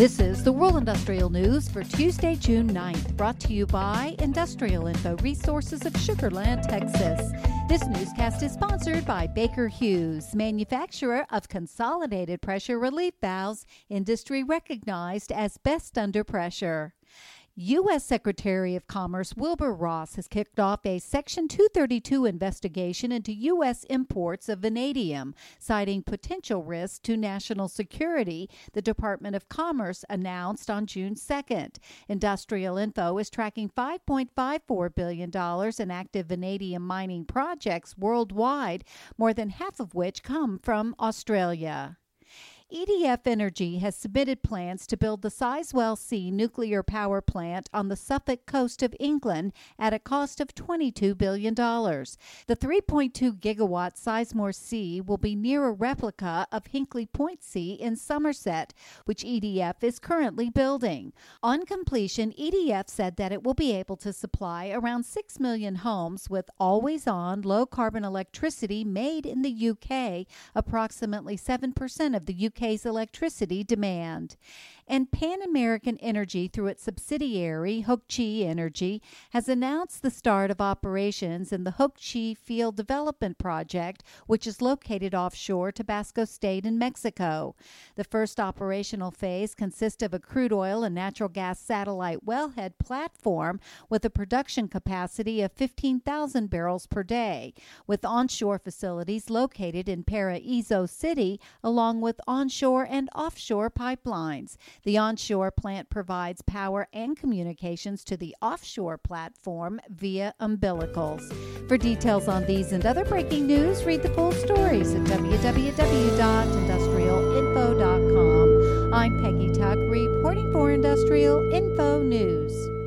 This is the World Industrial News for Tuesday, June 9th, brought to you by Industrial Info Resources of Sugar Land, Texas. This newscast is sponsored by Baker Hughes, manufacturer of consolidated pressure relief valves, industry recognized as best under pressure. U.S. Secretary of Commerce Wilbur Ross has kicked off a Section 232 investigation into U.S. imports of vanadium, citing potential risks to national security, the Department of Commerce announced on June 2nd. Industrial Info is tracking $5.54 billion in active vanadium mining projects worldwide, more than half of which come from Australia. EDF Energy has submitted plans to build the Sizewell C nuclear power plant on the Suffolk coast of England at a cost of $22 billion. The 3.2 gigawatt Sizewell C will be near a replica of Hinkley Point C in Somerset, which EDF is currently building. On completion, EDF said that it will be able to supply around 6 million homes with always on low carbon electricity made in the UK, approximately 7% of the UK UK's electricity demand. And Pan American Energy, through its subsidiary Hokchi Energy, has announced the start of operations in the Hokchi Field Development Project, which is located offshore Tabasco State in Mexico. The first operational phase consists of a crude oil and natural gas satellite wellhead platform with a production capacity of 15,000 barrels per day, with onshore facilities located in Paraíso City, along with onshore and offshore pipelines. The onshore plant provides power and communications to the offshore platform via umbilicals. For details on these and other breaking news, read the full stories at www.industrialinfo.com. I'm Peggy Tuck, reporting for Industrial Info News.